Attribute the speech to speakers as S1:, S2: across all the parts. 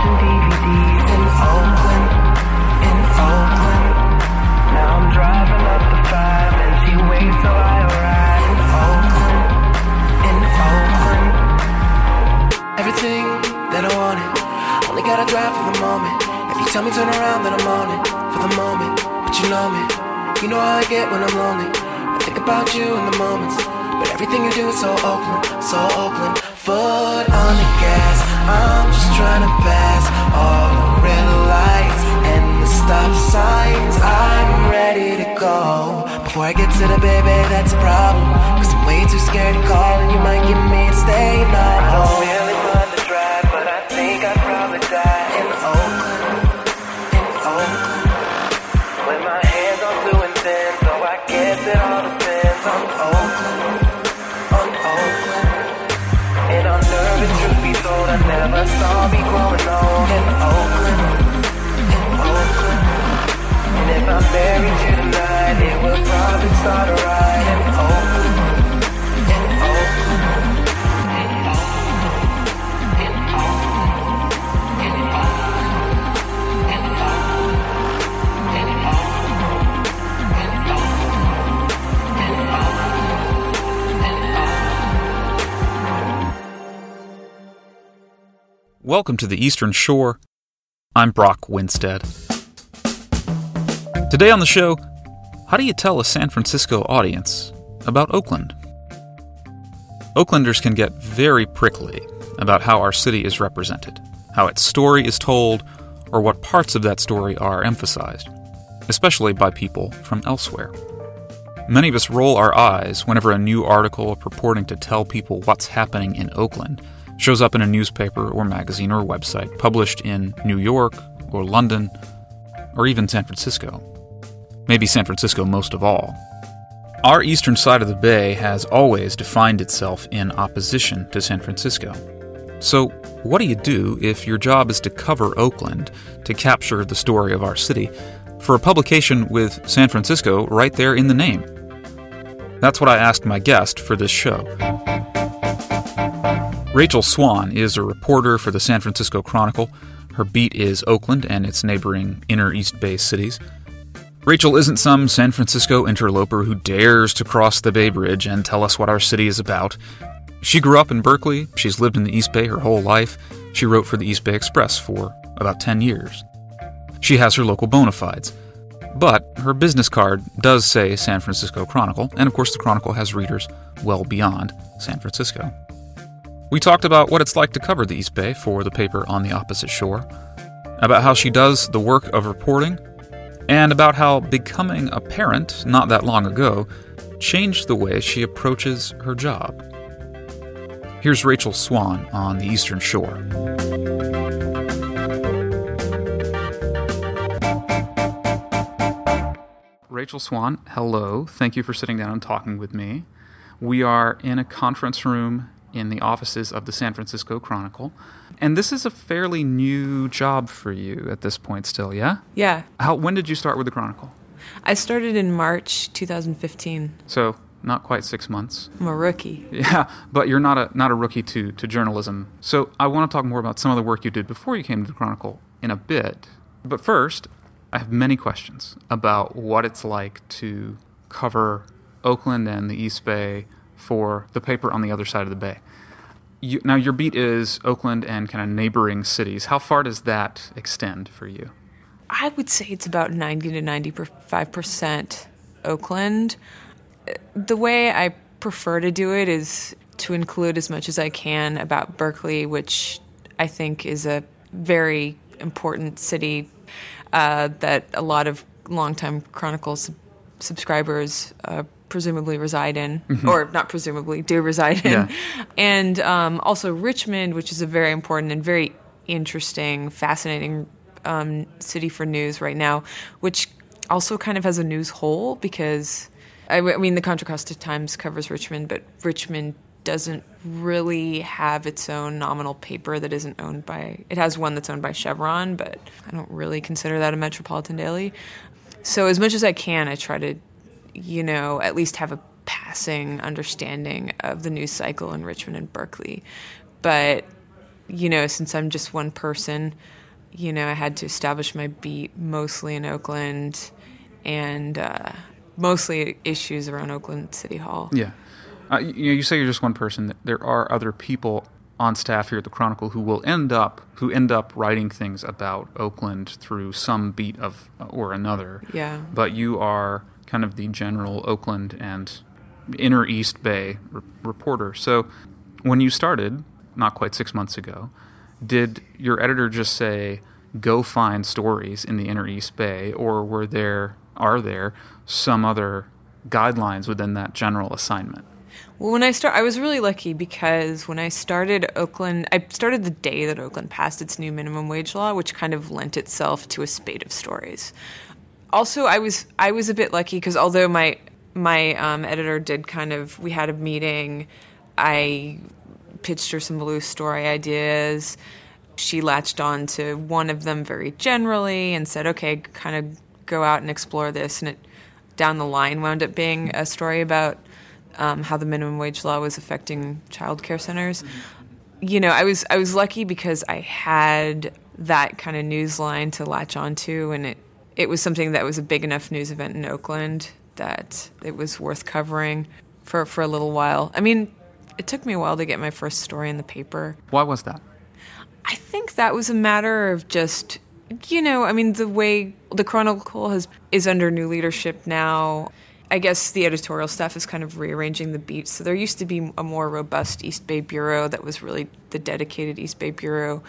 S1: in Oakland, in Oakland. Now I'm driving up the five and she waits till I arrive in Oakland, in Oakland.
S2: Everything that I wanted, only gotta drive for the moment. If you tell me turn around, then I'm on it for the moment. But you know me, you know how I get when I'm lonely. I think about you in the moments, but everything you do is so Oakland, so Oakland. Foot on the gas, I'm just trying to pass all the red lights and the stop signs. I'm ready to go. Before I get to the baby, that's a problem. Cause I'm way too scared to call, and you might get me to stay
S1: I never saw me growing old
S2: in Oakland, in Oakland,
S1: And if I buried you tonight, it would probably start a riot
S3: Welcome to the Eastern Shore. I'm Brock Winstead. Today on the show, how do you tell a San Francisco audience about Oakland? Oaklanders can get very prickly about how our city is represented, how its story is told, or what parts of that story are emphasized, especially by people from elsewhere. Many of us roll our eyes whenever a new article purporting to tell people what's happening in Oakland shows up in a newspaper or magazine or website published in New York or London or even San Francisco. Maybe San Francisco most of all. Our eastern side of the bay has always defined itself in opposition to San Francisco. So, what do you do if your job is to cover Oakland, to capture the story of our city, for a publication with San Francisco right there in the name? That's what I asked my guest for this show. Rachel Swan is a reporter for the San Francisco Chronicle. Her beat is Oakland and its neighboring inner East Bay cities. Rachel isn't some San Francisco interloper who dares to cross the Bay Bridge and tell us what our city is about. She grew up in Berkeley, she's lived in the East Bay her whole life. She wrote for the East Bay Express for about 10 years. She has her local bona fides. But her business card does say San Francisco Chronicle, and of course, the Chronicle has readers well beyond San Francisco. We talked about what it's like to cover the East Bay for the paper on the opposite shore, about how she does the work of reporting, and about how becoming a parent not that long ago changed the way she approaches her job. Here's Rachel Swan on the Eastern Shore. Rachel Swan, hello. Thank you for sitting down and talking with me. We are in a conference room in the offices of the San Francisco Chronicle. And this is a fairly new job for you at this point still, yeah?
S4: Yeah.
S3: How when did you start with the Chronicle?
S4: I started in March 2015.
S3: So, not quite 6 months.
S4: I'm a rookie.
S3: Yeah, but you're not a not a rookie to to journalism. So, I want to talk more about some of the work you did before you came to the Chronicle in a bit. But first, I have many questions about what it's like to cover Oakland and the East Bay for the paper on the other side of the bay. You, now, your beat is Oakland and kind of neighboring cities. How far does that extend for you?
S4: I would say it's about 90 to 95% Oakland. The way I prefer to do it is to include as much as I can about Berkeley, which I think is a very important city uh, that a lot of longtime Chronicle subscribers uh, presumably reside in, or not presumably, do reside in.
S3: Yeah.
S4: And um, also Richmond, which is a very important and very interesting, fascinating um, city for news right now, which also kind of has a news hole because, I mean, the Contra Costa Times covers Richmond, but Richmond doesn't really have its own nominal paper that isn't owned by it has one that's owned by Chevron, but I don't really consider that a metropolitan daily. So as much as I can, I try to, you know, at least have a passing understanding of the news cycle in Richmond and Berkeley. But you know, since I'm just one person, you know, I had to establish my beat mostly in Oakland and uh, mostly issues around Oakland City Hall.
S3: Yeah. Uh, you, you say you're just one person. There are other people on staff here at the Chronicle who will end up who end up writing things about Oakland through some beat of or another.
S4: Yeah.
S3: But you are kind of the general Oakland and inner East Bay re- reporter. So when you started, not quite six months ago, did your editor just say, "Go find stories in the inner East Bay," or were there are there some other guidelines within that general assignment?
S4: Well, when I start, I was really lucky because when I started Oakland, I started the day that Oakland passed its new minimum wage law, which kind of lent itself to a spate of stories. Also, I was I was a bit lucky because although my my um, editor did kind of, we had a meeting, I pitched her some loose story ideas. She latched on to one of them very generally and said, "Okay, kind of go out and explore this." And it down the line wound up being a story about um, how the minimum wage law was affecting child care centers. You know, I was I was lucky because I had that kind of news line to latch onto, and it it was something that was a big enough news event in Oakland that it was worth covering for for a little while. I mean, it took me a while to get my first story in the paper.
S3: Why was that?
S4: I think that was a matter of just you know, I mean the way the Chronicle has is under new leadership now. I guess the editorial staff is kind of rearranging the beats. So there used to be a more robust East Bay bureau that was really the dedicated East Bay bureau.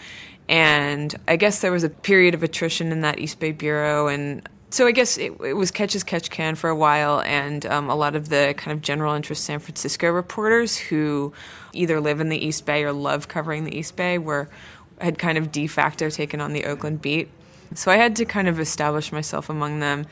S4: And I guess there was a period of attrition in that East Bay bureau and so I guess it, it was catch as catch can for a while, and um, a lot of the kind of general interest San Francisco reporters who either live in the East Bay or love covering the East Bay were had kind of de facto taken on the Oakland beat. So I had to kind of establish myself among them.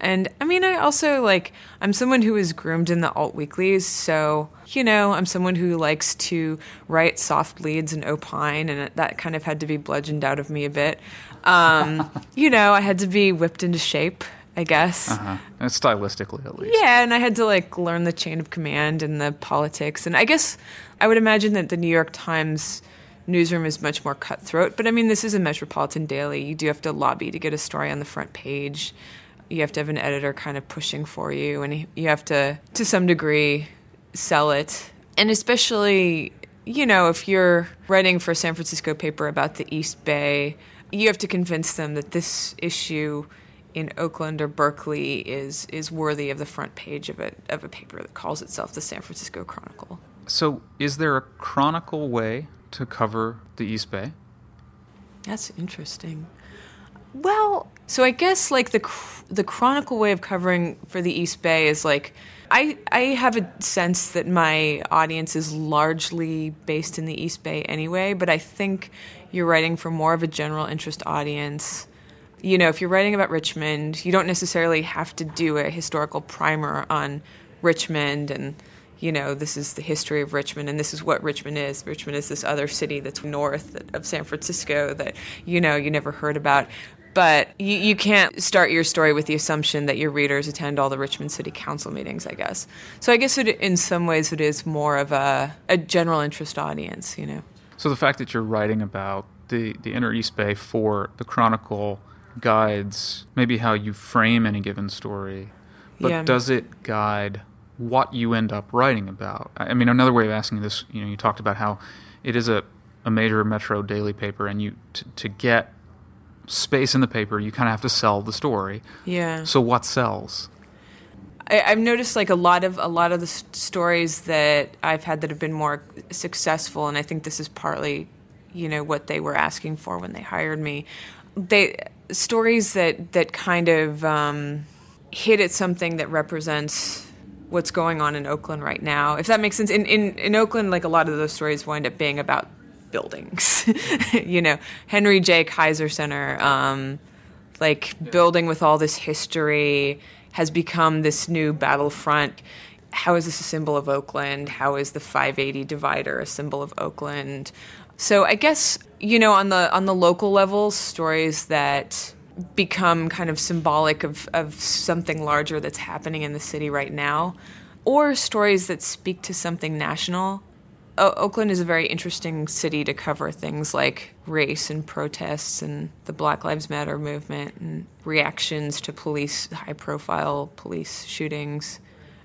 S4: And I mean, I also like, I'm someone who is groomed in the alt weeklies. So, you know, I'm someone who likes to write soft leads and opine, and that kind of had to be bludgeoned out of me a bit. Um, you know, I had to be whipped into shape, I guess.
S3: Uh-huh. And stylistically, at least.
S4: Yeah, and I had to like learn the chain of command and the politics. And I guess I would imagine that the New York Times newsroom is much more cutthroat. But I mean, this is a metropolitan daily. You do have to lobby to get a story on the front page. You have to have an editor kind of pushing for you, and you have to, to some degree, sell it. And especially, you know, if you're writing for a San Francisco paper about the East Bay, you have to convince them that this issue in Oakland or Berkeley is is worthy of the front page of a of a paper that calls itself the San Francisco Chronicle.
S3: So, is there a chronicle way to cover the East Bay?
S4: That's interesting. Well, so I guess like the the chronicle way of covering for the East Bay is like I I have a sense that my audience is largely based in the East Bay anyway, but I think you're writing for more of a general interest audience. You know, if you're writing about Richmond, you don't necessarily have to do a historical primer on Richmond and you know, this is the history of Richmond and this is what Richmond is. Richmond is this other city that's north of San Francisco that, you know, you never heard about. But you, you can't start your story with the assumption that your readers attend all the Richmond City Council meetings, I guess. So I guess it, in some ways it is more of a, a general interest audience, you know.
S3: So the fact that you're writing about the, the Inner East Bay for the Chronicle guides maybe how you frame any given story, but
S4: Yeah.
S3: does it guide what you end up writing about? I mean, another way of asking this, you know, you talked about how it is a, a major metro daily paper, and you t- to get space in the paper, you kind of have to sell the story.
S4: Yeah.
S3: So what sells?
S4: I, I've noticed like a lot of a lot of the stories that I've had that have been more successful, and I think this is partly, you know, what they were asking for when they hired me. They stories that that kind of um, hit at something that represents what's going on in Oakland right now. If that makes sense. In in in Oakland, like a lot of those stories wind up being about buildings. you know, Henry J. Kaiser Center. Um, like building with all this history has become this new battlefront. How is this a symbol of Oakland? How is the 580 divider a symbol of Oakland? So I guess you know on the on the local level, stories that become kind of symbolic of, of something larger that's happening in the city right now, or stories that speak to something national o- Oakland is a very interesting city to cover things like race and protests and the Black Lives Matter movement and reactions to police, high profile police shootings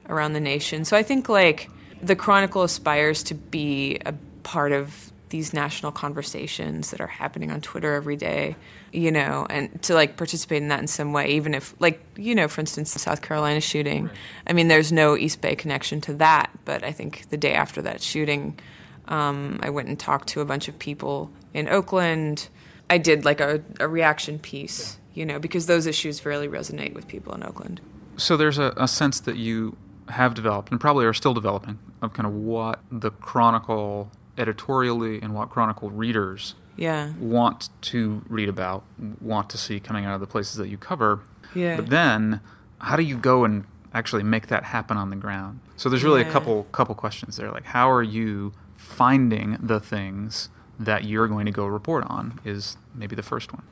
S4: around the nation. So I think like the Chronicle aspires to be a part of these national conversations that are happening on Twitter every day, you know, and to like participate in that in some way, even if, like, you know, for instance, the South Carolina shooting. I mean, there's no East Bay connection to that, but I think the day after that shooting, um, I went and talked to a bunch of people in Oakland. I did like a, a reaction piece, you know, because those issues really resonate with people in Oakland.
S3: So there's a, a sense that you have developed and probably are still developing of kind of what the Chronicle editorially and what Chronicle readers
S4: Yeah.
S3: want to read about, want to see coming out of the places that you cover.
S4: Yeah.
S3: But then, how do you go and actually make that happen on the ground? So there's really a couple couple questions there. Like, how are you finding the things that you're going to go report on? Is maybe the first one.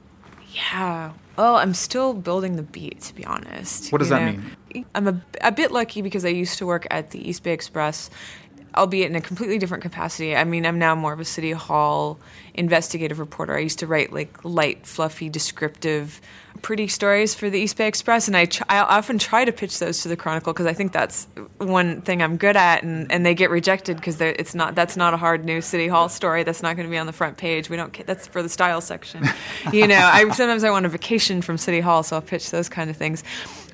S4: Yeah. Well, I'm still building the beat, to be honest.
S3: What does
S4: you
S3: that
S4: know? I'm a, a bit lucky because I used to work at the East Bay Express, albeit in a completely different capacity. I mean, I'm now more of a City Hall investigative reporter. I used to write like light, fluffy, descriptive, pretty stories for the East Bay Express, and I, tr- I often try to pitch those to the Chronicle because I think that's one thing I'm good at, and, and they get rejected because it's not that's not a hard news City Hall story. That's not going to be on the front page. We don't that's for the style section. you know, I sometimes I want a vacation from City Hall, so I'll pitch those kind of things.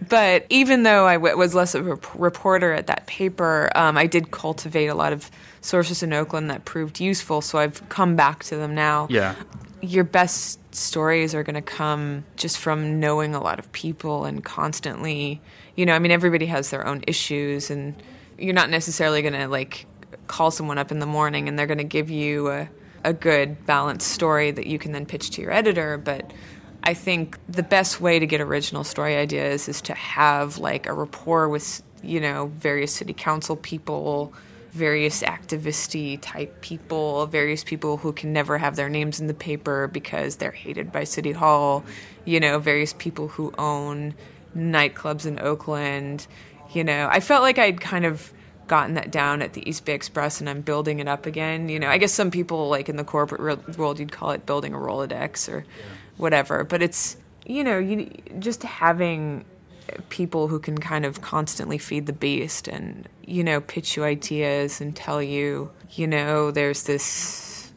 S4: But even though I w- was less of a reporter at that paper, um, I did cultivate a lot of sources in Oakland that proved useful. So I've come back to them now
S3: Yeah.
S4: your best stories are going to come just from knowing a lot of people and constantly you know i mean everybody has their own issues and you're not necessarily going to like call someone up in the morning and they're going to give you a, a good balanced story that you can then pitch to your editor but i think the best way to get original story ideas is to have like a rapport with you know various city council people various activisty type people, various people who can never have their names in the paper because they're hated by City Hall, you know, various people who own nightclubs in Oakland. You know, I felt like I'd kind of gotten that down at the East Bay Express and I'm building it up again. You know, I guess some people, like in the corporate world, you'd call it building a Rolodex or whatever, but it's, you know, you just having people who can kind of constantly feed the beast and you know pitch you ideas and tell you you know there's this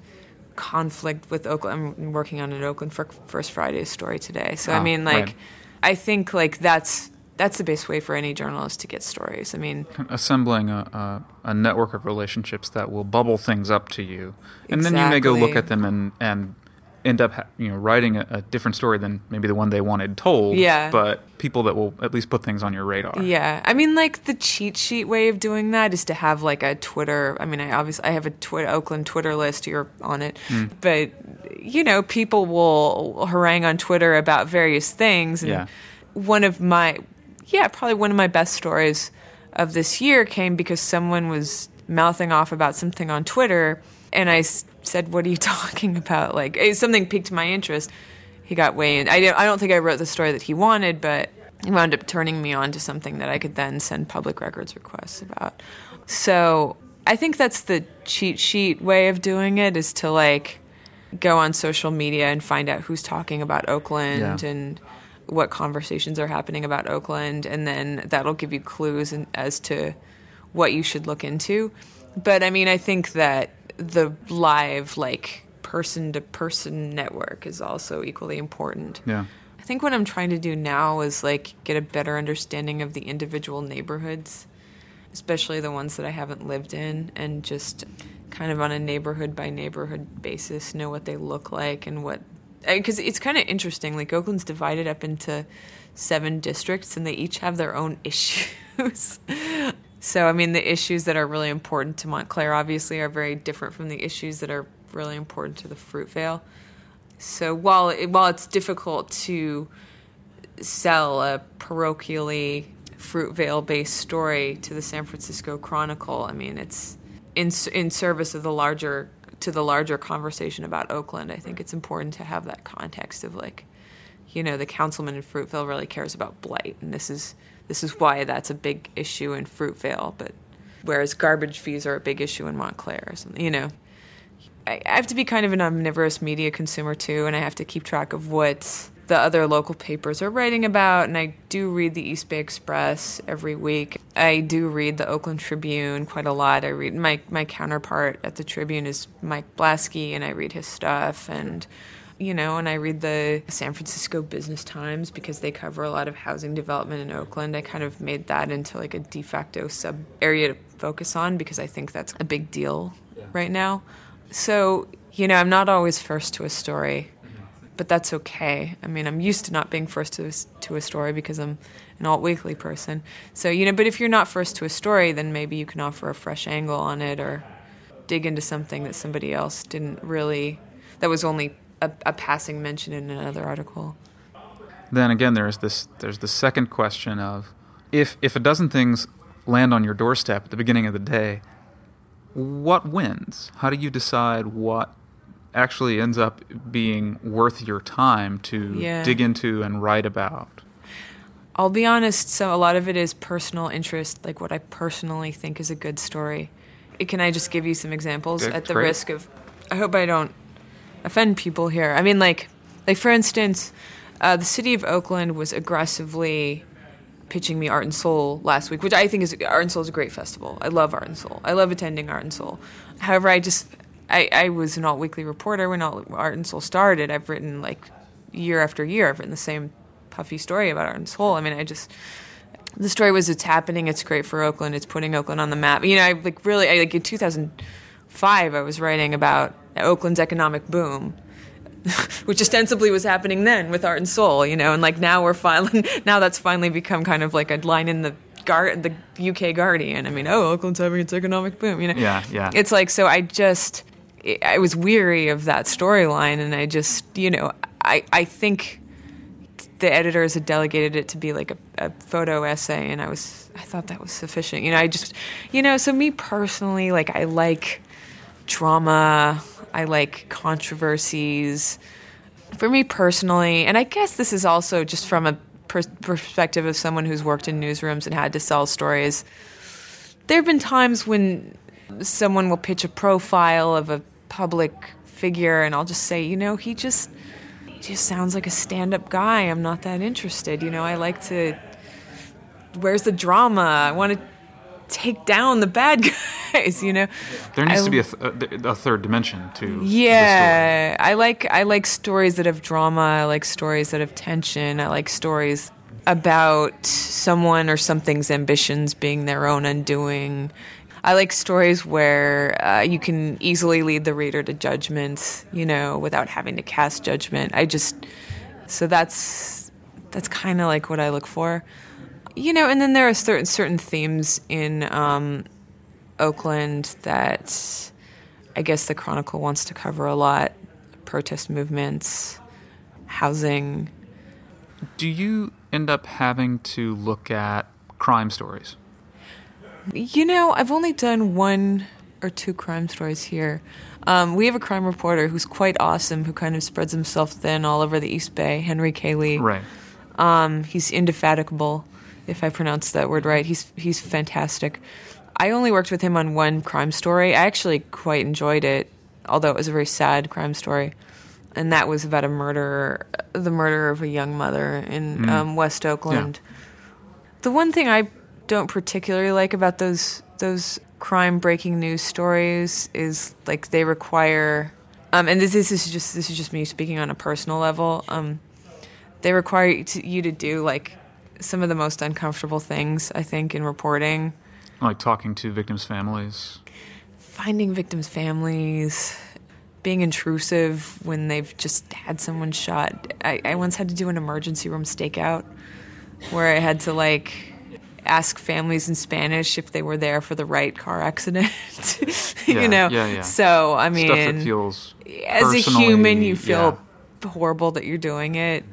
S4: conflict with Oakland. I'm working on an Oakland for First Friday story today. So I
S3: Ah,
S4: mean like
S3: right.
S4: I think like that's that's the best way for any journalist to get stories. I mean
S3: assembling a, a, a network of relationships that will bubble things up to you, and then you may go look at them and and end up you know writing a, a different story than maybe the one they wanted told.
S4: Yeah.
S3: But people that will at least put things on your radar.
S4: Yeah, I mean, like the cheat sheet way of doing that is to have like a Twitter. I mean, I obviously I have a Twitter Oakland Twitter list. You're on it, hmm. but you know, people will harangue on Twitter about various things. And
S3: Yeah.
S4: one of my, yeah, probably one of my best stories of this year came because someone was mouthing off about something on Twitter, and I said, "What are you talking about?" Like eh, something piqued my interest. He got way in. I don't, I don't think I wrote the story that he wanted, but he wound up turning me on to something that I could then send public records requests about. So I think that's the cheat sheet way of doing it is to like go on social media and find out who's talking about Oakland
S3: Yeah.
S4: and what conversations are happening about Oakland, and then that'll give you clues in, as to what you should look into. But I mean, I think that the live, like person to person network is also equally important.
S3: Yeah.
S4: I think what I'm trying to do now is like get a better understanding of the individual neighborhoods, especially the ones that I haven't lived in, and just kind of on a neighborhood by neighborhood basis know what they look like and what. Because it's kind of interesting. Like Oakland's divided up into seven districts, and they each have their own issues. So, I mean, the issues that are really important to Montclair obviously are very different from the issues that are really important to the Fruitvale. So while it, while it's difficult to sell a parochially Fruitvale based story to the San Francisco Chronicle, I mean it's in in service of the larger to the larger conversation about Oakland. I think it's important to have that context of like, you know, the councilman in Fruitvale really cares about blight, and this is this is why that's a big issue in Fruitvale, but whereas garbage fees are a big issue in Montclair or something, you know. I have to be kind of an omnivorous media consumer too, and I have to keep track of what the other local papers are writing about. And I do read the East Bay Express every week. I do read the Oakland Tribune quite a lot. I read my my counterpart at the Tribune is Mike Blasky, and I read his stuff and. You know, and I read the San Francisco Business Times because they cover a lot of housing development in Oakland. I kind of made that into like a de facto sub area to focus on because I think that's a big deal right now. So, you know, I'm not always first to a story, mm-hmm. but that's okay. I mean, I'm used to not being first to, to a story because I'm an alt weekly person. So, you know, but if you're not first to a story, then maybe you can offer a fresh angle on it or dig into something that somebody else didn't really, that was only a, a passing mention in another article.
S3: Then again, there's this there's the second question of if if a dozen things land on your doorstep at the beginning of the day, what wins? How do you decide what actually ends up being worth your time to
S4: Yeah.
S3: dig into and write about?
S4: I'll be honest, so a lot of it is personal interest, like what I personally think is a good story. Can I just give you some examples
S3: Yeah,
S4: at the
S3: great.
S4: risk of I hope I don't offend people here. I mean like like for instance, uh, the city of Oakland was aggressively pitching me Art and Soul last week, which I think is Art and Soul is a great festival. I love Art and Soul. I love attending Art and Soul. However, I just I, I was an alt weekly reporter when alt, Art and Soul started. I've written like year after year. I've written the same puffy story about Art and Soul. I mean, I just the story was it's happening. It's great for Oakland. It's putting Oakland on the map. You know, I like really I, like in 2005 I was writing about Oakland's economic boom which ostensibly was happening then with Art and Soul, you know, and like now we're finally now that's finally become kind of like a line in the Gar- the UK Guardian. I mean, oh, Oakland's having its economic boom, you know.
S3: Yeah, yeah.
S4: It's like so I just I was weary of that storyline, and I just you know I I think the editors had delegated it to be like a, a photo essay, and I was I thought that was sufficient. You know, I just you know so me personally like I like drama. I like controversies. For me personally, and I guess this is also just from a per- perspective of someone who's worked in newsrooms and had to sell stories. There have been times when someone will pitch a profile of a public figure, and I'll just say, you know, he just he just sounds like a stand-up guy. I'm not that interested. You know, I like to. Where's the drama? I want to take down the bad guys. You know,
S3: There needs
S4: I-
S3: to be a, th- a third dimension to the story.
S4: yeah, I like I like stories that have drama. I like stories that have tension. I like stories about someone or something's ambitions being their own undoing. I like stories where uh, you can easily lead the reader to judgment, you know, without having to cast judgment. I just so that's that's kind of like what I look for, you know. And then there are certain certain themes in um, Oakland that I guess the Chronicle wants to cover a lot protest movements, housing.
S3: Do you end up having to look at crime stories?
S4: You know, I've only done one or two crime stories here. Um, we have a crime reporter who's quite awesome, who kind of spreads himself thin all over the East Bay, Henry K. Lee.
S3: Right.
S4: Um, he's indefatigable, if I pronounced that word right. He's he's fantastic. I only worked with him on one crime story. I actually quite enjoyed it, although it was a very sad crime story, and that was about a murder, the murder of a young mother in um, West Oakland. The one thing I don't particularly like about those those crime breaking news stories is like they require, um, and this, this is just this is just me speaking on a personal level. Um, they require you to, you to do like some of the most uncomfortable things I think in reporting.
S3: Like talking to victims' families.
S4: Finding victims' families, being intrusive when they've just had someone shot. I, I once had to do an emergency room stakeout where I had to like ask families in Spanish if they were there for the right car accident.
S3: Yeah,
S4: you know?
S3: yeah, yeah.
S4: So, I mean,
S3: Stuff that feels
S4: as a human, you feel
S3: yeah.
S4: horrible that you're doing it.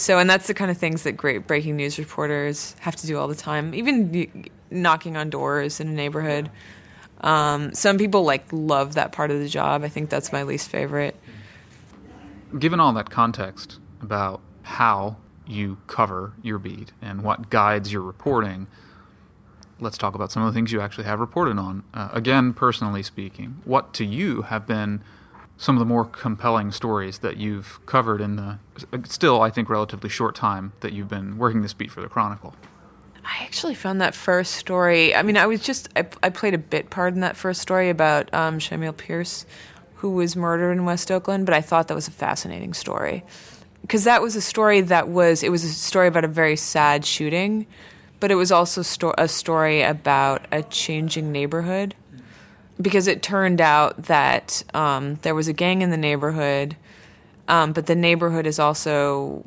S4: So, and that's the kind of things that great breaking news reporters have to do all the time, even knocking on doors in a neighborhood. Um, some people like love that part of the job. I think that's my least favorite.
S3: Given all that context about how you cover your beat and what guides your reporting, let's talk about some of the things you actually have reported on. Uh, again, personally speaking, what to you have been some of the more compelling stories that you've covered in the still, I think, relatively short time that you've been working this beat for the Chronicle?
S4: I actually found that first story. I mean, I was just I, I played a bit part in that first story about um, Shamil Pierce, who was murdered in West Oakland. But I thought that was a fascinating story because that was a story that was it was a story about a very sad shooting, but it was also sto- a story about a changing neighborhood because it turned out that um, there was a gang in the neighborhood, um, but the neighborhood is also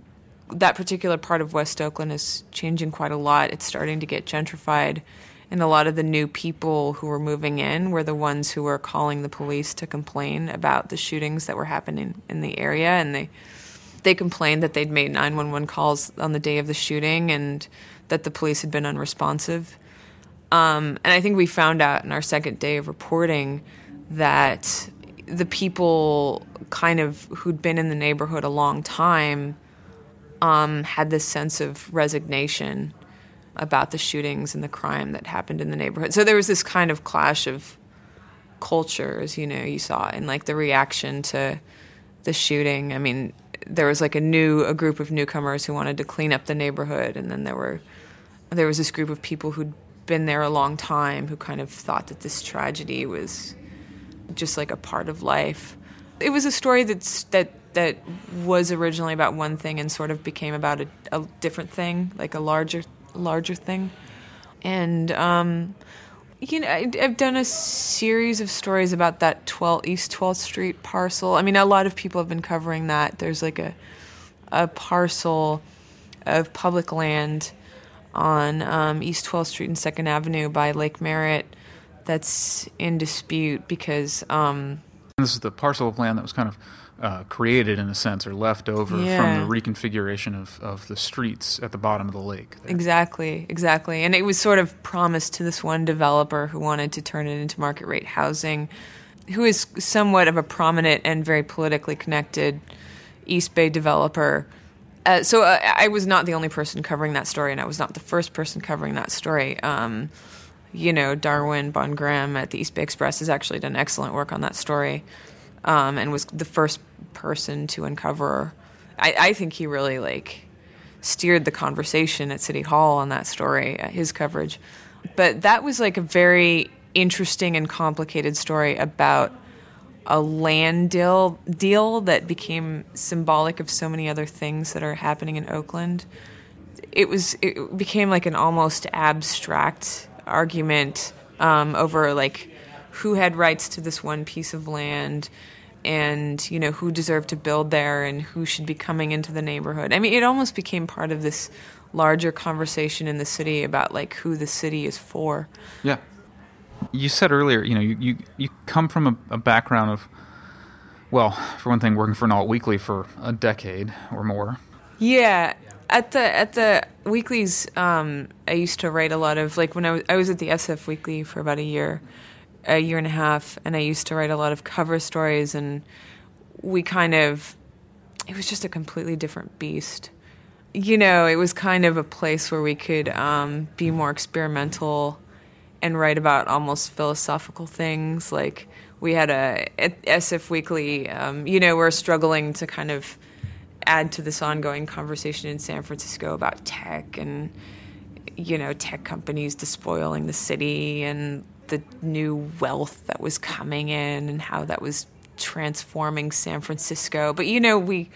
S4: that particular part of West Oakland is changing quite a lot. It's starting to get gentrified, and a lot of the new people who were moving in were the ones who were calling the police to complain about the shootings that were happening in the area, and they they complained that they'd made 911 calls on the day of the shooting and that the police had been unresponsive. Um, and I think we found out in our second day of reporting that the people kind of who'd been in the neighborhood a long time um, had this sense of resignation about the shootings and the crime that happened in the neighborhood. So there was this kind of clash of cultures, you know, you saw in like the reaction to the shooting. I mean, there was like a new a group of newcomers who wanted to clean up the neighborhood and then there were there was this group of people who'd been there a long time who kind of thought that this tragedy was just like a part of life. It was a story that's that that was originally about one thing and sort of became about a, a different thing, like a larger larger thing. And um, you know, I, I've done a series of stories about that 12 East 12th Street parcel. I mean, a lot of people have been covering that. There's like a a parcel of public land on um, East 12th Street and Second Avenue by Lake Merritt that's in dispute because um,
S3: this is the parcel of land that was kind of uh, created in a sense or left over
S4: Yeah.
S3: from the reconfiguration of, of the streets at the bottom of the lake. there.
S4: Exactly, exactly. And it was sort of promised to this one developer who wanted to turn it into market rate housing, who is somewhat of a prominent and very politically connected East Bay developer. Uh, so uh, I was not the only person covering that story, and I was not the first person covering that story. Um, you know, Darwin BondGraham at the East Bay Express has actually done excellent work on that story, um, and was the first person to uncover. I, I think he really like steered the conversation at City Hall on that story, uh, his coverage. But that was like a very interesting and complicated story about a land deal deal that became symbolic of so many other things that are happening in Oakland. It was it became like an almost abstract argument um, over like who had rights to this one piece of land and you know who deserved to build there and who should be coming into the neighborhood. I mean, it almost became part of this larger conversation in the city about like who the city is for.
S3: Yeah. You said earlier, you know, you, you, you come from a, a background of, well, for one thing, working for an alt weekly for a decade or more.
S4: Yeah, at the at the weeklies, um, I used to write a lot of like when I was I was at the SF Weekly for about a year, a year and a half, and I used to write a lot of cover stories, and we kind of it was just a completely different beast. You know, it was kind of a place where we could um, be more experimental and write about almost philosophical things. Like we had a SF Weekly, um, you know, we're struggling to kind of add to this ongoing conversation in San Francisco about tech and you know tech companies despoiling the city and the new wealth that was coming in and how that was transforming San Francisco. But you know, we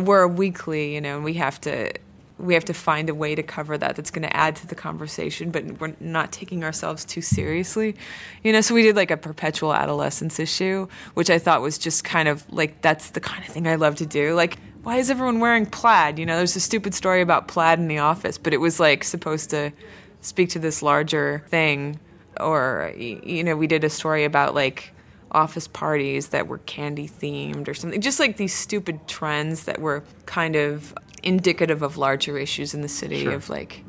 S4: we're a weekly, you know, and we have to we have to find a way to cover that that's going to add to the conversation, but we're not taking ourselves too seriously. You know, so we did like a perpetual adolescence issue, which I thought was just kind of like that's the kind of thing I love to do. Like, why is everyone wearing plaid? You know, there's a stupid story about plaid in the office, but it was like supposed to speak to this larger thing. Or, you know, we did a story about like office parties that were candy themed or something. Just like these stupid trends that were kind of indicative of larger issues in the city
S3: Sure.
S4: of like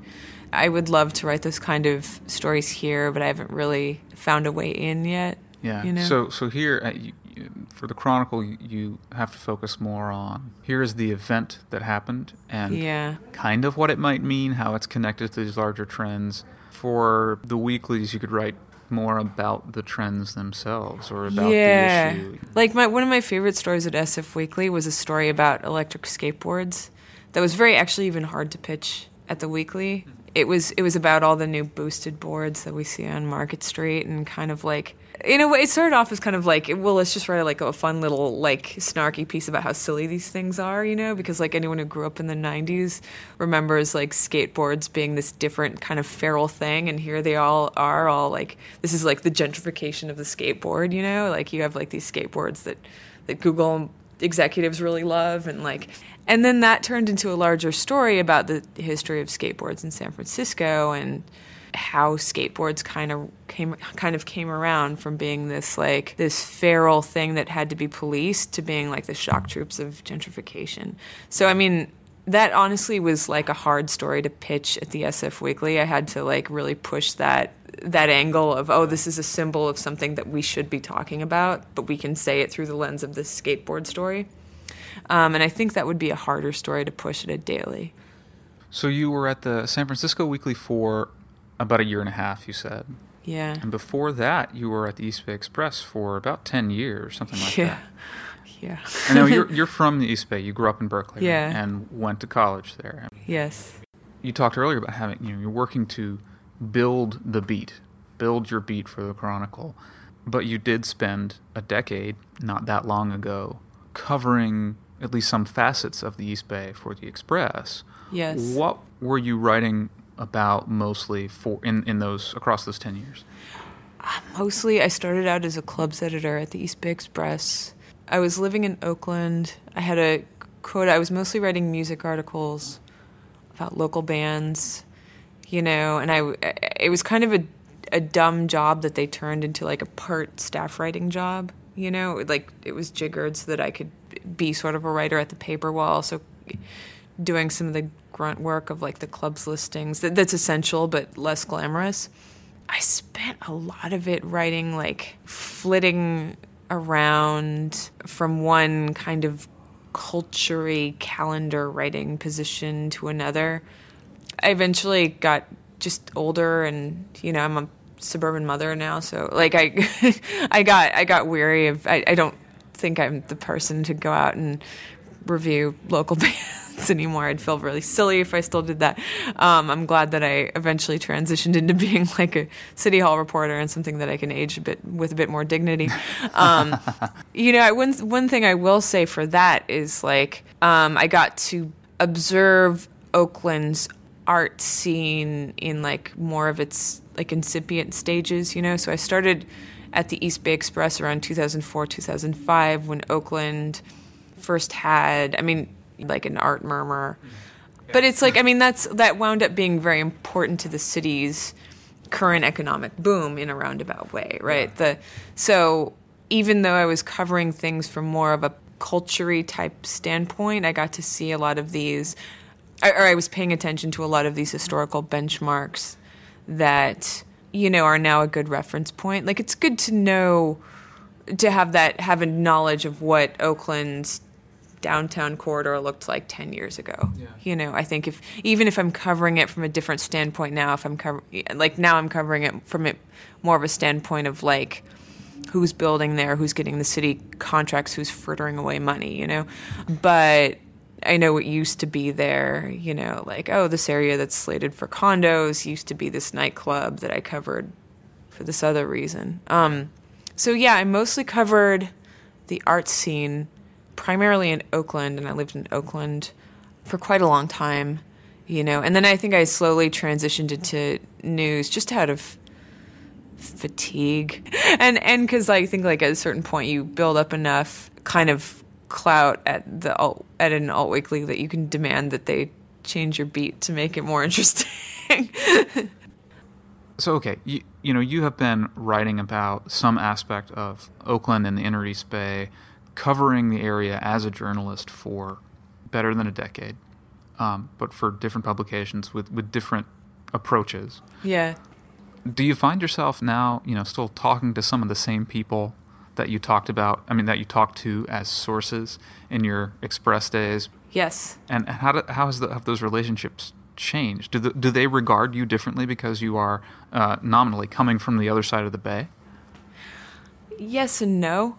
S4: I would love to write those kind of stories here, but I haven't really found a way in yet.
S3: Yeah.
S4: You know?
S3: So so here, uh, you, you- for the Chronicle, you, you have to focus more on here is the event that happened and
S4: Yeah.
S3: kind of what it might mean, how it's connected to these larger trends. For the weeklies, you could write more about the trends themselves or about
S4: yeah.
S3: the issue.
S4: Like my one of my favorite stories at SF Weekly was a story about electric skateboards that was very actually even hard to pitch at the weekly. Mm-hmm. It was it was about all the new boosted boards that we see on Market Street and kind of like in a way it started off as kind of like well let's just write like a fun little like snarky piece about how silly these things are you know because like anyone who grew up in the 90s remembers like skateboards being this different kind of feral thing and here they all are all like this is like the gentrification of the skateboard you know like you have like these skateboards that that Google executives really love and like and then that turned into a larger story about the history of skateboards in San Francisco and how skateboards kind of came kind of came around from being this like this feral thing that had to be policed to being like the shock troops of gentrification. So I mean that honestly was like a hard story to pitch at the SF Weekly. I had to like really push that that angle of oh this is a symbol of something that we should be talking about, but we can say it through the lens of this skateboard story. Um, and I think that would be a harder story to push at a daily.
S3: So you were at the San Francisco Weekly for about a year and a half, you said.
S4: Yeah.
S3: And before that, you were at the East Bay Express for about 10 years, something like
S4: Yeah.
S3: that.
S4: Yeah.
S3: I know you're, you're from the East Bay. You grew up in Berkeley right?
S4: Yeah.
S3: and went to college there.
S4: Yes.
S3: You talked earlier about having, you know, you're working to build the beat, build your beat for the Chronicle. But you did spend a decade, not that long ago, covering at least some facets of the East Bay for the Express.
S4: Yes.
S3: What were you writing about mostly for in, in those across those 10 years?
S4: Uh, mostly, I started out as a clubs editor at the East Bay Express. I was living in Oakland. I had a quota. I was mostly writing music articles about local bands, you know, and I it was kind of a a dumb job that they turned into like a part staff writing job, you know, like it was jiggered so that I could be sort of a writer at the paper while also doing some of the grunt work of like the clubs listings. That, that's essential but less glamorous. I spent a lot of it writing like flitting around from one kind of culture calendar writing position to another. I eventually got just older and you know, I'm a suburban mother now, so like I I got I got weary of I, I don't think I'm the person to go out and review local bands anymore. I'd feel really silly if I still did that. Um, I'm glad that I eventually transitioned into being like a city hall reporter and something that I can age a bit with a bit more dignity. Um, you know, I, one one thing I will say for that is like um, I got to observe Oakland's art scene in like more of its like incipient stages. You know, so I started at the East Bay Express around 2004 2005 when Oakland first had, I mean, like an art murmur. Mm-hmm. But it's like, I mean, that's that wound up being very important to the city's current economic boom in a roundabout way, right? The so even though I was covering things from more of a culture type standpoint, I got to see a lot of these, or I was paying attention to a lot of these historical benchmarks that you know are now a good reference point. Like it's good to know to have that have a knowledge of what Oakland's downtown corridor looked like 10 years ago.
S3: Yeah.
S4: You know, I think if even if I'm covering it from a different standpoint now, if I'm cover, like now I'm covering it from it more of a standpoint of like who's building there, who's getting the city contracts, who's frittering away money, you know. But I know it used to be there, you know, like oh, this area that's slated for condos used to be this nightclub that I covered for this other reason. Um, so yeah, I mostly covered the art scene primarily in Oakland, and I lived in Oakland for quite a long time, you know. And then I think I slowly transitioned into news just out of fatigue, and and because I think like at a certain point you build up enough kind of clout at the alt, at an alt weekly that you can demand that they change your beat to make it more interesting.
S3: So okay, you, you know you have been writing about some aspect of Oakland and the Inner East Bay, covering the area as a journalist for better than a decade, um, but for different publications with with different approaches.
S4: yeah.
S3: Do you find yourself now, you know, still talking to some of the same people that you talked about. I mean, that you talked to as sources in your Express days.
S4: Yes.
S3: And how do, how has the, have those relationships changed? Do the, do they regard you differently because you are uh, nominally coming from the other side of the bay?
S4: Yes and no.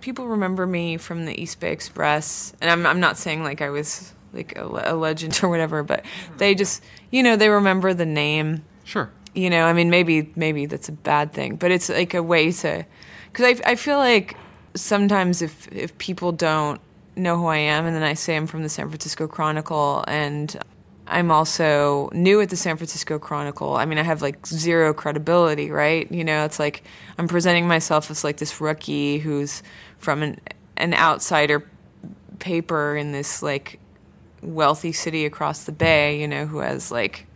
S4: People remember me from the East Bay Express, and I'm I'm not saying like I was like a, a legend or whatever, but they just you know they remember the name.
S3: Sure.
S4: You know, I mean, maybe maybe that's a bad thing, but it's like a way to, because I I feel like sometimes if if people don't know who I am, and then I say I'm from the San Francisco Chronicle, and I'm also new at the San Francisco Chronicle. I mean, I have like zero credibility, right? You know, it's like I'm presenting myself as like this rookie who's from an an outsider paper in this like wealthy city across the bay, you know, who has like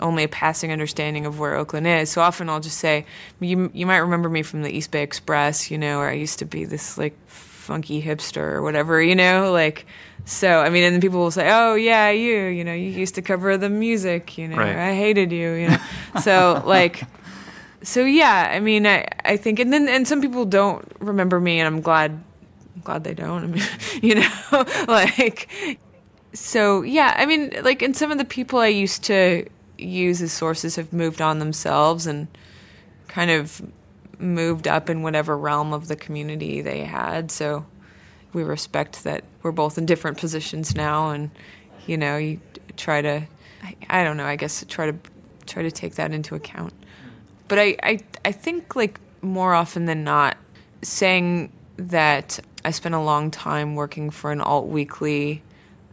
S4: only a passing understanding of where Oakland is. So often I'll just say, you you might remember me from the East Bay Express, you know, where I used to be this like funky hipster or whatever, you know, like so I mean and then people will say, "Oh, yeah, you, you know, you used to cover the music, you know.
S3: Right.
S4: I hated you, you know." so like so yeah, I mean, I I think and then and some people don't remember me and I'm glad I'm glad they don't. I mean, you know, like so yeah, I mean, like, and some of the people I used to use as sources have moved on themselves and kind of moved up in whatever realm of the community they had. So we respect that we're both in different positions now, and you know, you try to, I, I don't know, I guess try to try to take that into account. But I, I, I think like more often than not, saying that I spent a long time working for an alt weekly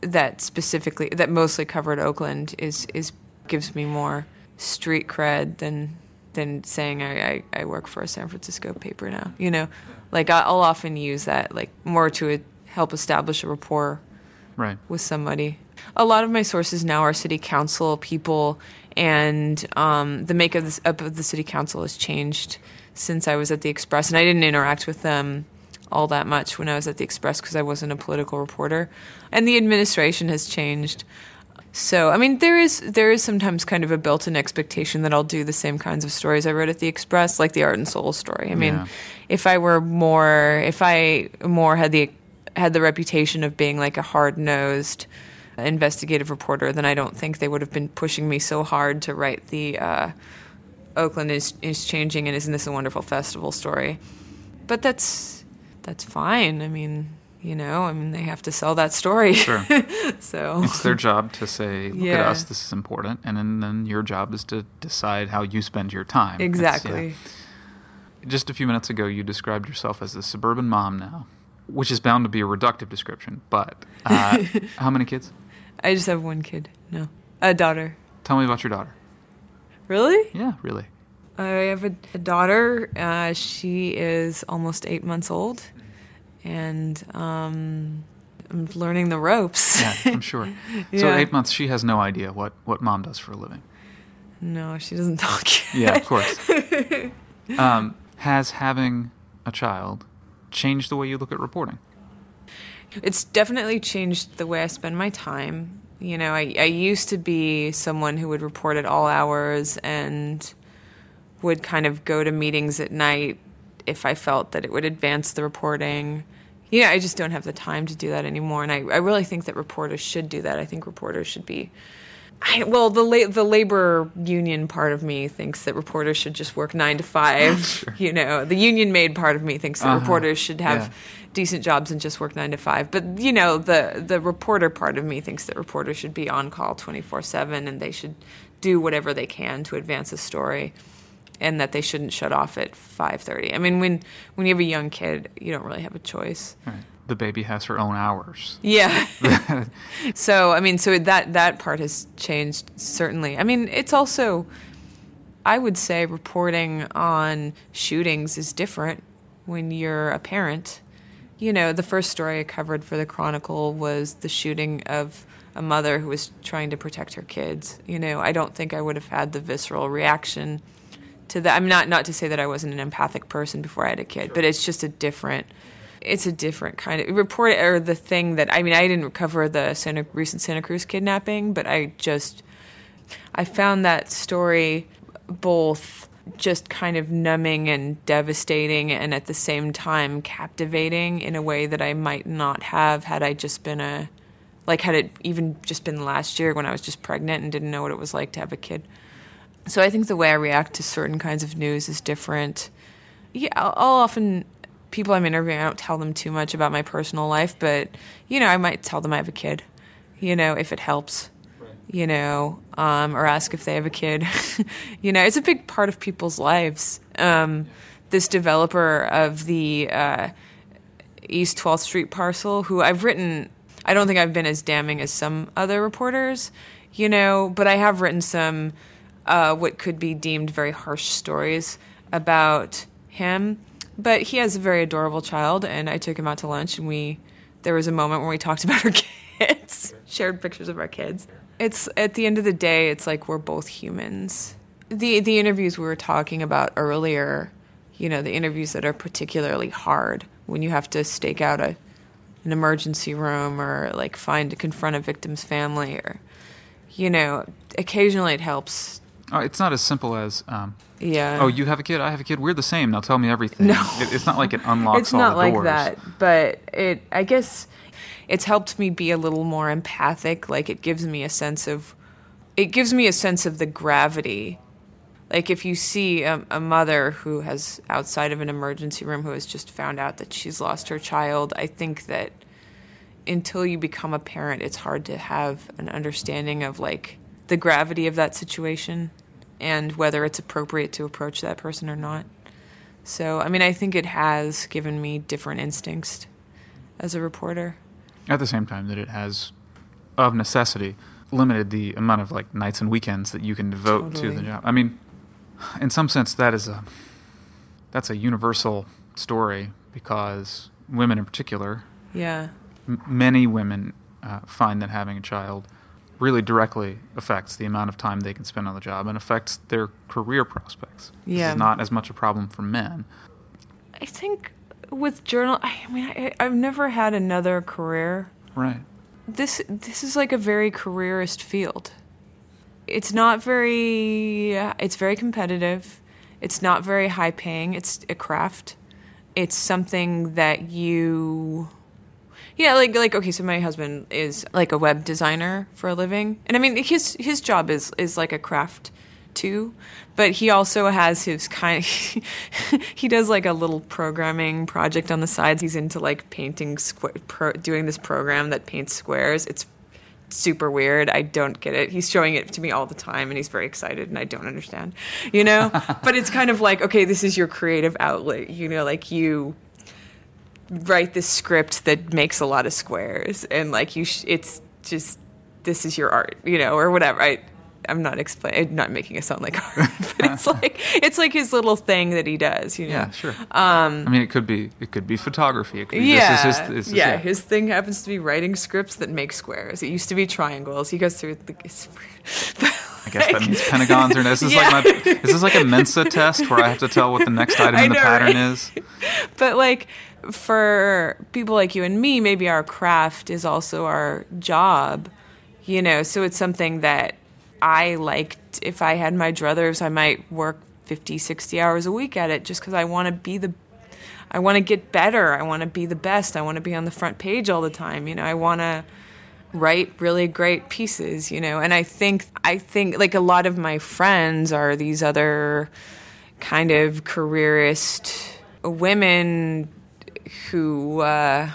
S4: that specifically that mostly covered Oakland is is gives me more street cred than than saying I, I, I work for a San Francisco paper now. You know, like I- I'll often use that like more to help establish a rapport
S3: Right.
S4: with somebody. A lot of my sources now are city council people, and um, the makeup of, this, of the city council has changed since I was at the Express, and I didn't interact with them all that much when I was at the Express because I wasn't a political reporter, and the administration has changed. So I mean, there is there is sometimes kind of a built-in expectation that I'll do the same kinds of stories I wrote at the Express, like the Art and Soul story. I mean,
S3: Yeah.
S4: if I were more, if I more had the had the reputation of being like a hard-nosed investigative reporter, then I don't think they would have been pushing me so hard to write the uh, Oakland is is changing and isn't this a wonderful festival story. But that's that's fine. I mean, you know, I mean they have to sell that story.
S3: Sure.
S4: so
S3: it's their job to say, look at us, this is important. And then, then your job is to decide how you spend your time. It's, yeah.
S4: exactly.
S3: Just a few minutes ago, you described yourself as a suburban mom now, which is bound to be a reductive description. But uh, how many kids?
S4: I just have one kid. No, a daughter.
S3: Tell me about your daughter.
S4: Really?
S3: Yeah, really.
S4: I have a, a daughter. Uh, she is almost eight months old, and um, I'm learning the ropes.
S3: Yeah, I'm sure. So eight months, she has no idea what, what mom does for a living.
S4: no, she doesn't talk yet.
S3: Yeah, of course. um, has having a child changed the way you look at reporting?
S4: It's definitely changed the way I spend my time. You know, I, I used to be someone who would report at all hours and would kind of go to meetings at night if I felt that it would advance the reporting. Yeah, I just don't have the time to do that anymore, and I, I really think that reporters should do that. I think reporters should be. I, well, the la- the labor union part of me thinks that reporters should just work nine to five. You know, the union made part of me thinks that
S3: Uh-huh.
S4: reporters should have
S3: Yeah.
S4: decent jobs and just work nine to five. But you know, the the reporter part of me thinks that reporters should be on call twenty four seven and they should do whatever they can to advance a story, and that they shouldn't shut off at five thirty. I mean, when when you have a young kid, you don't really have a choice.
S3: Right. The baby has her own hours.
S4: Yeah. so I mean, so that that part has changed certainly. I mean, it's also, I would say, reporting on shootings is different when you're a parent. You know, the first story I covered for the Chronicle was the shooting of a mother who was trying to protect her kids. You know, I don't think I would have had the visceral reaction to that. I'm not not to say that I wasn't an empathic person before I had a kid, but it's just a different. It's a different kind of report or the thing that I mean. I didn't cover the Santa, recent Santa Cruz kidnapping, but I just I found that story both just kind of numbing and devastating and at the same time captivating in a way that I might not have had I just been a like had it even just been last year when I was just pregnant and didn't know what it was like to have a kid. So I think the way I react to certain kinds of news is different. Yeah, I'll, I'll often people I'm interviewing, I don't tell them too much about my personal life, but you know, I might tell them I have a kid, you know, if it helps, you know, um, or ask if they have a kid. you know, it's a big part of people's lives. Um, this developer of the uh, East 12th Street parcel, who I've written, I don't think I've been as damning as some other reporters, you know, but I have written some uh, what could be deemed very harsh stories about him. But he has a very adorable child, and I took him out to lunch, and we there was a moment where we talked about our kids, shared pictures of our kids. It's at the end of the day, it's like we're both humans. The the interviews we were talking about earlier, you know, the interviews that are particularly hard when you have to stake out a an emergency room or like find to confront a victim's family or you know, occasionally it helps.
S3: Oh, it's not as simple as, um,
S4: Yeah.
S3: oh, you have a kid, I have a kid, we're the same. Now tell me everything.
S4: No.
S3: It, it's not like it unlocks
S4: it's
S3: all
S4: not
S3: the
S4: like
S3: doors.
S4: that but it i guess it's helped me be a little more empathic like it gives me a sense of it gives me a sense of the gravity like if you see a, a mother who has outside of an emergency room who has just found out that she's lost her child i think that until you become a parent it's hard to have an understanding of like the gravity of that situation and whether it's appropriate to approach that person or not so, I mean, I think it has given me different instincts as a reporter.
S3: At the same time that it has, of necessity, limited the amount of like nights and weekends that you can devote to the job. I mean, in some sense, that is a that's a universal story because women, in particular,
S4: Yeah.
S3: m- many women uh, find that having a child really directly affects the amount of time they can spend on the job and affects their career prospects. This
S4: Yeah.
S3: is not as much a problem for men.
S4: I think with journal, I mean, I, I've never had another career.
S3: Right.
S4: This this is like a very careerist field. It's not very. It's very competitive. It's not very high paying. It's a craft. It's something that you Yeah, like like okay, so my husband is like a web designer for a living, and I mean his his job is is like a craft too, but he also has his kind. he does like a little programming project on the sides. He's into like painting squ- pro, doing this program that paints squares. It's super weird. I don't get it. He's showing it to me all the time and he's very excited and I don't understand. You know? but it's kind of like, okay, this is your creative outlet. You know, like you write this script that makes a lot of squares and like you sh- it's just this is your art, you know, or whatever. I I'm not explaining not making it sound like art, but it's like it's like his little thing that he does, you know.
S3: Yeah, sure. Um, I mean, it could be it could be photography. It could be
S4: Yeah,
S3: this is his, this is-
S4: yeah. His thing happens to be writing scripts that make squares. It used to be triangles. He goes through the.
S3: I guess that means pentagons or this is like my this is like a Mensa test where I have to tell what the next item
S4: I
S3: in the
S4: know,
S3: pattern
S4: right?
S3: is.
S4: but like for people like you and me, maybe our craft is also our job, you know. So it's something that I liked. If I had my druthers, I might work 50, 60 hours a week at it just because I want to be the. I want to get better. I want to be the best. I want to be on the front page all the time. You know, I want to write really great pieces, you know. And I think I think like a lot of my friends are these other kind of careerist women who uh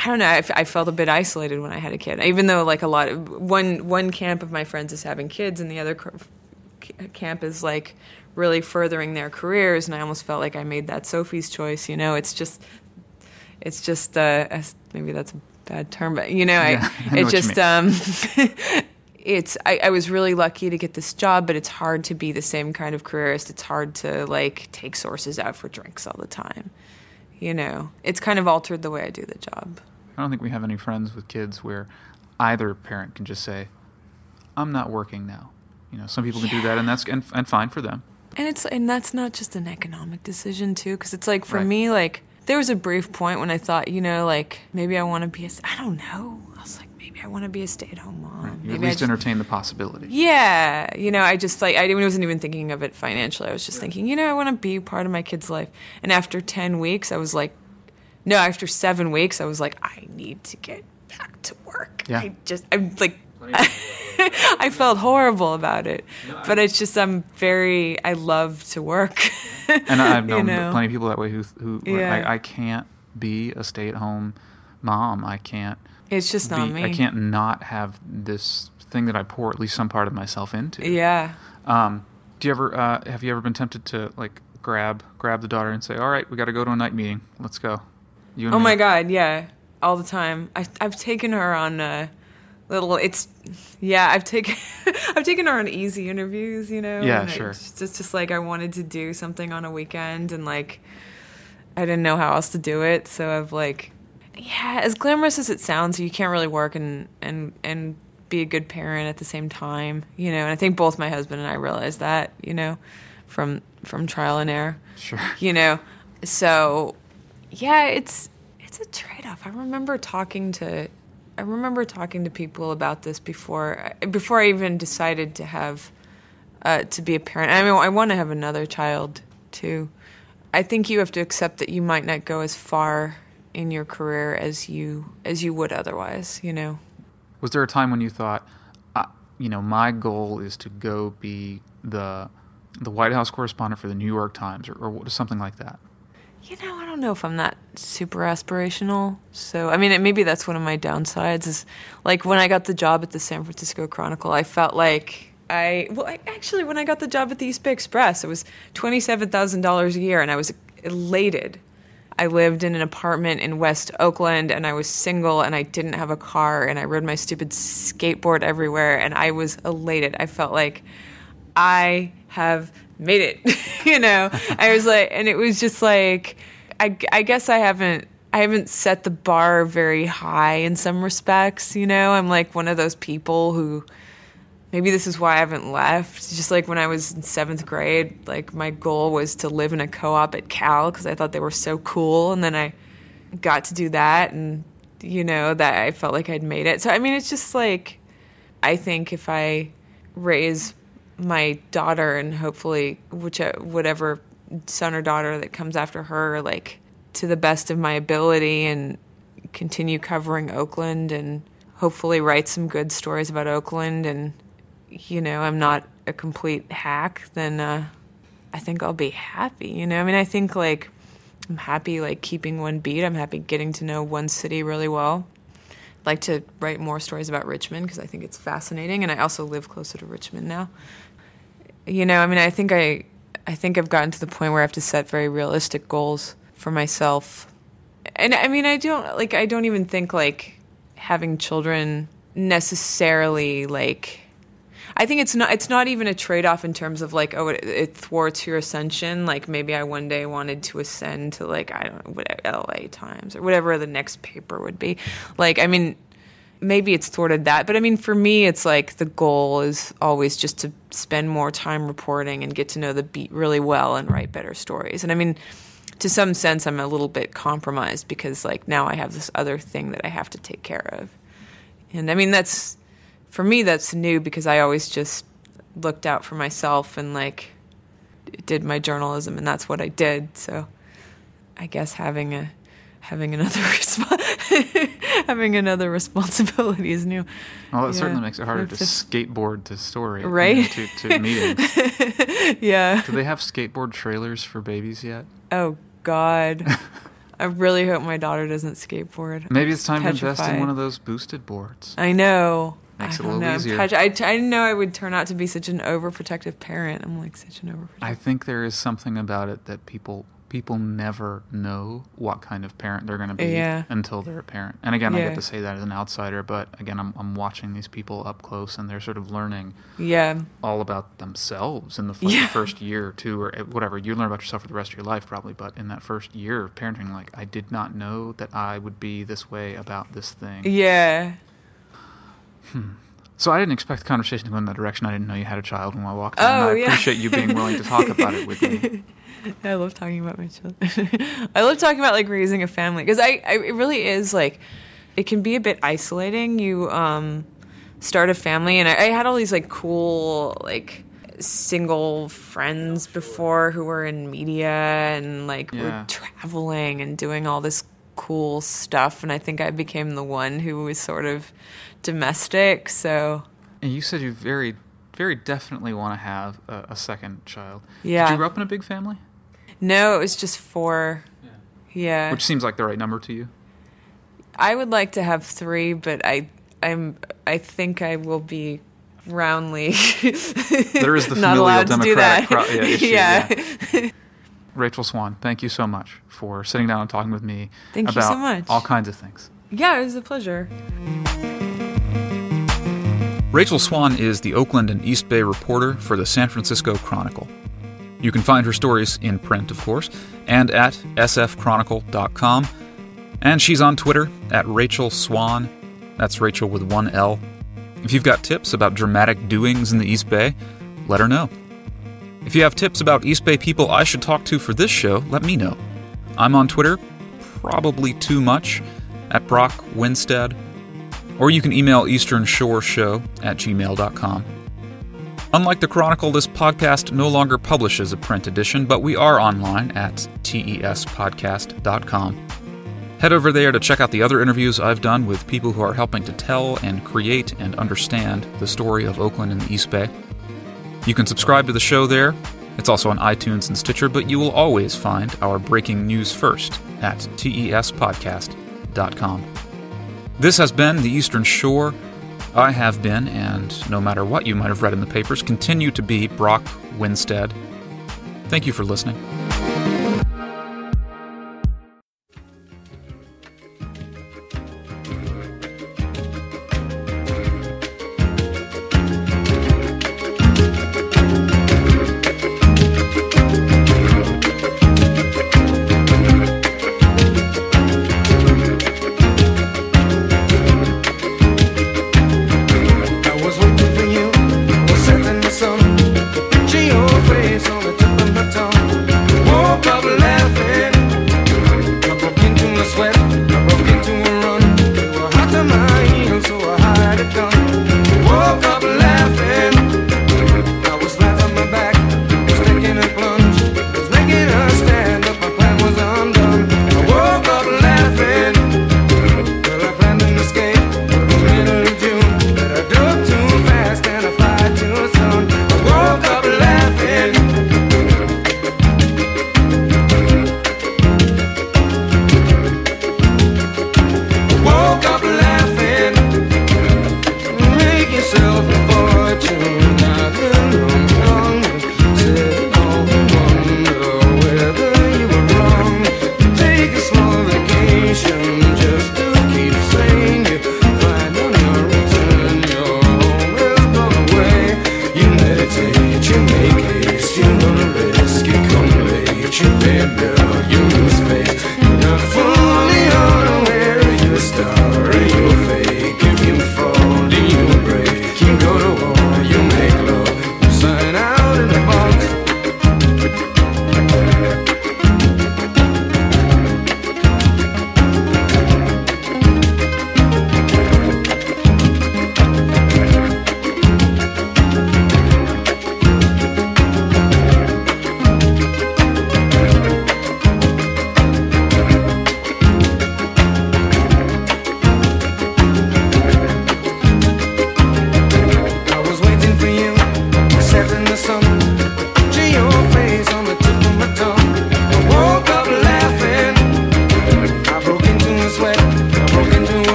S4: I don't know. I, f- I felt a bit isolated when I had a kid, even though like a lot of one one camp of my friends is having kids, and the other cr- c- camp is like really furthering their careers. And I almost felt like I made that Sophie's choice. You know, it's just it's just uh, as- maybe that's a bad term, but you know,
S3: Yeah, I
S4: I,
S3: know
S4: it just um, it's I, I was really lucky to get this job, but it's hard to be the same kind of careerist. It's hard to like take sources out for drinks all the time. You know, it's kind of altered the way I do the job.
S3: I don't think we have any friends with kids where either parent can just say, "I'm not working now." You know, some people can do that, and that's and, and fine for them.
S4: And it's and that's not just an economic decision too, because it's like for
S3: Right.
S4: me, like there was a brief point when I thought, you know, like maybe I want to be a, I don't know. I was like, maybe maybe I want to be a stay-at-home mom.
S3: You
S4: Maybe
S3: at least
S4: just-
S3: entertain the possibility.
S4: yeah, you know, I just like I wasn't even thinking of it financially. I was just thinking, you know, I want to be part of my kid's life. And after ten weeks, I was like, no, after seven weeks, I was like, I need to get back to work.
S3: Yeah.
S4: I just, I'm like, I felt horrible about it, but it's just I'm very, I love to work.
S3: And I've
S4: You
S3: known
S4: know?
S3: plenty of people that way who who
S4: Yeah.
S3: I, I can't be a stay at home mom. I can't
S4: It's just not me.
S3: I can't not have this thing that I pour at least some part of myself into.
S4: Yeah.
S3: Um, do you ever uh, have you ever been tempted to like grab grab the daughter and say, "All right, we got to go to a night meeting. Let's go." You and
S4: Oh
S3: me."
S4: my god, yeah, all the time. I, I've taken her on uh, little. It's yeah. I've taken I've taken her on easy interviews. You know.
S3: Yeah, sure.
S4: It's just, it's just like I wanted to do something on a weekend, and like I didn't know how else to do it, so I've like yeah. As glamorous as it sounds, you can't really work and and and be a good parent at the same time. You know. And I think both my husband and I realized that. You know, from from trial and error
S3: Sure.
S4: you know so yeah it's it's a trade-off i remember talking to i remember talking to people about this before before i even decided to have uh, to be a parent i mean i want to have another child too i think you have to accept that you might not go as far in your career as you as you would otherwise you know
S3: Was there a time when you thought, uh, you know, my goal is to go be the the White House correspondent for the New York Times or, or something like that?
S4: You know, I don't know if I'm that super aspirational. So, I mean, it, maybe that's one of my downsides. Is like when I got the job at the San Francisco Chronicle, I felt like I well, I, actually, when I got the job at the East Bay Express, it was twenty seven thousand dollars a year, and I was elated. I lived in an apartment in West Oakland, and I was single, and I didn't have a car, and I rode my stupid skateboard everywhere, and I was elated. I felt like I have made it. you know, I was like, and it was just like, I, I guess I haven't, I haven't set the bar very high in some respects. You know, I'm like one of those people who, maybe this is why I haven't left. Just like when I was in seventh grade, like my goal was to live in a co-op at Cal because I thought they were so cool, and then I got to do that, and you know that I felt like I'd made it. So I mean, it's just like, I think if I raise my daughter and hopefully which uh, whatever son or daughter that comes after her like to the best of my ability and continue covering Oakland and hopefully write some good stories about Oakland and you know I'm not a complete hack then uh, I think I'll be happy you know I mean I think like I'm happy like keeping one beat I'm happy getting to know one city really well I'd like to write more stories about Richmond because I think it's fascinating, and I also live closer to Richmond now. You know, I mean, I think I, I think I've gotten to the point where I have to set very realistic goals for myself, and I mean, I don't like, I don't even think like having children necessarily like. I think it's not. It's not even a trade-off in terms of like, oh, it, it thwarts your ascension. Like maybe I one day wanted to ascend to like I don't know, what L.A. Times or whatever the next paper would be. Like, I mean, maybe it's thwarted that, but I mean, for me, it's like the goal is always just to spend more time reporting and get to know the beat really well and write better stories. And I mean, to some sense, I'm a little bit compromised because like now I have this other thing that I have to take care of. And I mean, that's for me, that's new because I always just looked out for myself and like did my journalism, and that's what I did. So I guess having a having another resp- having another responsibility is new.
S3: Well, it
S4: Yeah.
S3: certainly makes it harder to skateboard to story, you know,
S4: Right?
S3: to, to meetings.
S4: Yeah.
S3: Do they have skateboard trailers for babies yet?
S4: Oh God. I really hope my daughter doesn't skateboard.
S3: Maybe it's time to invest in one of those boosted boards.
S4: I know.
S3: Makes
S4: I
S3: it a
S4: don't
S3: little
S4: know.
S3: easier.
S4: Petri- I, I didn't know I would turn out to be such an overprotective parent. I'm like such an overprotective.
S3: I think there is something about it that people people never know what kind of parent they're going to be
S4: Yeah.
S3: until they're a parent. And again, I get to say that as an outsider, but again, I'm I'm watching these people up close, and they're sort of learning
S4: Yeah.
S3: all about themselves in the, like,
S4: Yeah.
S3: the first year or two, or eh, whatever. You learn about yourself for the rest of your life, probably, but in that first year of parenting, like I did not know that I would be this way about this thing.
S4: Yeah.
S3: So I didn't expect the conversation to go in that direction. I didn't know you had a child when I walked in.
S4: Oh,
S3: I
S4: yeah.
S3: appreciate you being willing to talk about it with me.
S4: I love talking about my children. I love talking about like raising a family because I, I, it really is like, it can be a bit isolating. You um, start a family, and I, I had all these like cool like single friends before who were in media and like
S3: Yeah.
S4: were traveling and doing all this cool stuff. And I think I became the one who was sort of domestic. So
S3: And you said you very, very definitely want to have a, a second child.
S4: Yeah.
S3: Did you grow up in a big family?
S4: no, it was just four. Yeah.
S3: Which seems like the right number to you.
S4: I would like to have three, but I I'm I think I will be roundly
S3: There is the
S4: not
S3: familial
S4: allowed to do that.
S3: democratic cro- yeah, issue,
S4: yeah.
S3: Rachel Swan, thank you so much for sitting down and talking with me
S4: Thank you
S3: about
S4: so much.
S3: all kinds of things.
S4: Yeah, it was a pleasure.
S3: Rachel Swan is the Oakland and East Bay reporter for the San Francisco Chronicle. You can find her stories in print, of course, and at sfchronicle.com. And she's on Twitter at Rachel Swan. That's Rachel with one L. If you've got tips about dramatic doings in the East Bay, let her know. If you have tips about East Bay people I should talk to for this show, let me know. I'm on Twitter, probably too much, at Brock Winstead or you can email easternshoreshow Shore Show at gmail.com. Unlike the Chronicle, this podcast no longer publishes a print edition, but we are online at tespodcast.com. Head over there to check out the other interviews I've done with people who are helping to tell and create and understand the story of Oakland and the East Bay. You can subscribe to the show there. It's also on iTunes and Stitcher, but you will always find our breaking news first at tespodcast.com. This has been The Eastern Shore. I have been, and no matter what you might have read in the papers, continue to be Brock Winstead. Thank you for listening.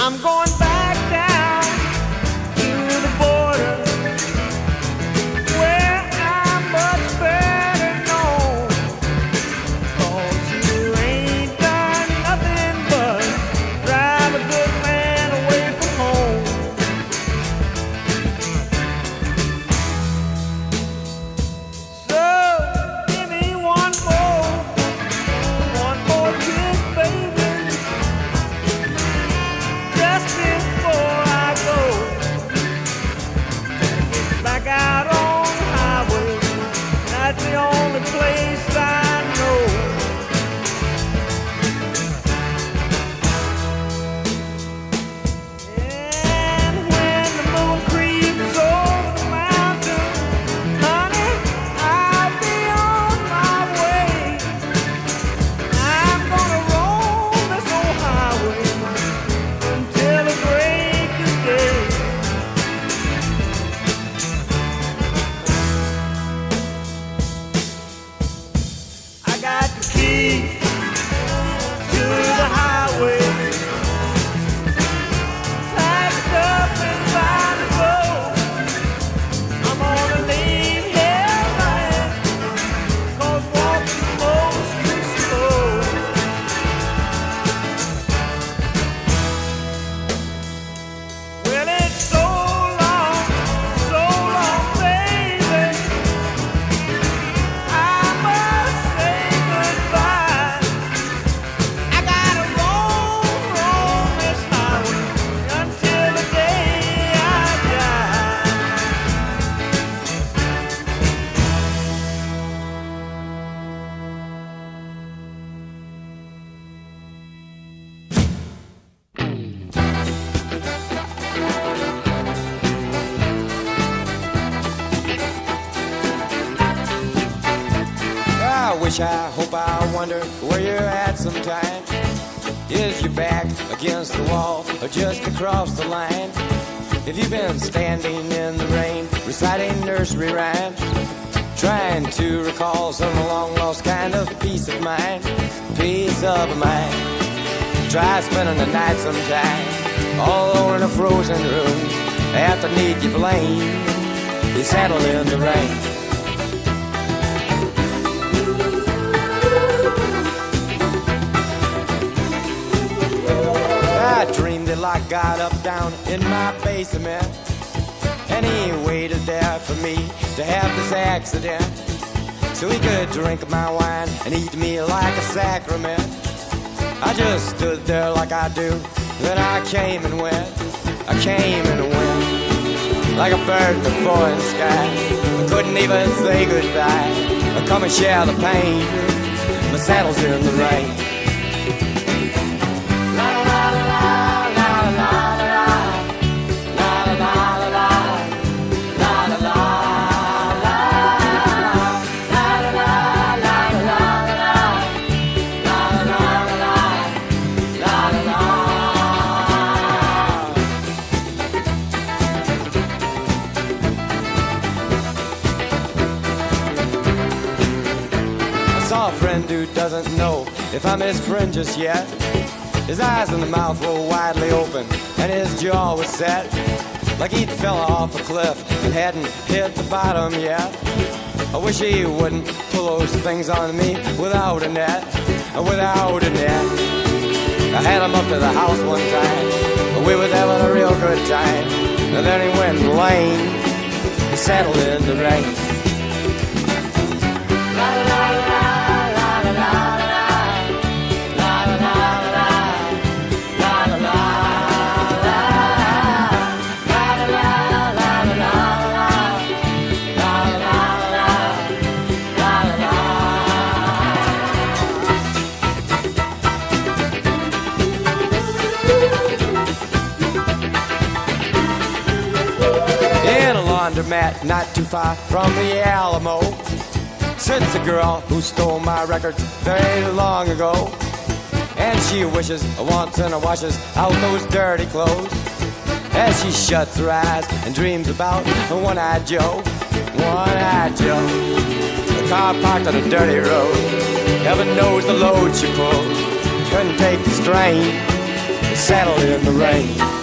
S5: I'm going back back
S6: against the wall or just across the line? Have you've been standing in the rain, reciting nursery rhymes? Trying to recall some long lost kind of peace of mind, peace of mind. Try spending the night sometime, all alone in a frozen room. After need you blame, you settle in the rain. I dreamed that I got up down in my basement. And he waited there for me to have this accident. So he could drink my wine and eat me like a sacrament. I just stood there like I do. Then I came and went. I came and went. Like a bird in the foreign sky. I couldn't even say goodbye. I come and share the pain. My saddle's in the rain. If I'm his friend just yet. His eyes and the mouth were widely open, and his jaw was set like he'd fell off a cliff and hadn't hit the bottom yet. I wish he wouldn't pull those things on me without a net, without a net. I had him up to the house one time, we were having a real good time, and then he went lame, he settled in the rain.
S7: laundromat not too far from the Alamo. sits a girl who stole my records very long ago. And she wishes, once wants, and washes out those dirty clothes. As she shuts her eyes and dreams about one eyed Joe. One eyed Joe. The car parked on a dirty road. Heaven knows the load she pulled. Couldn't take the strain. Settled in the rain.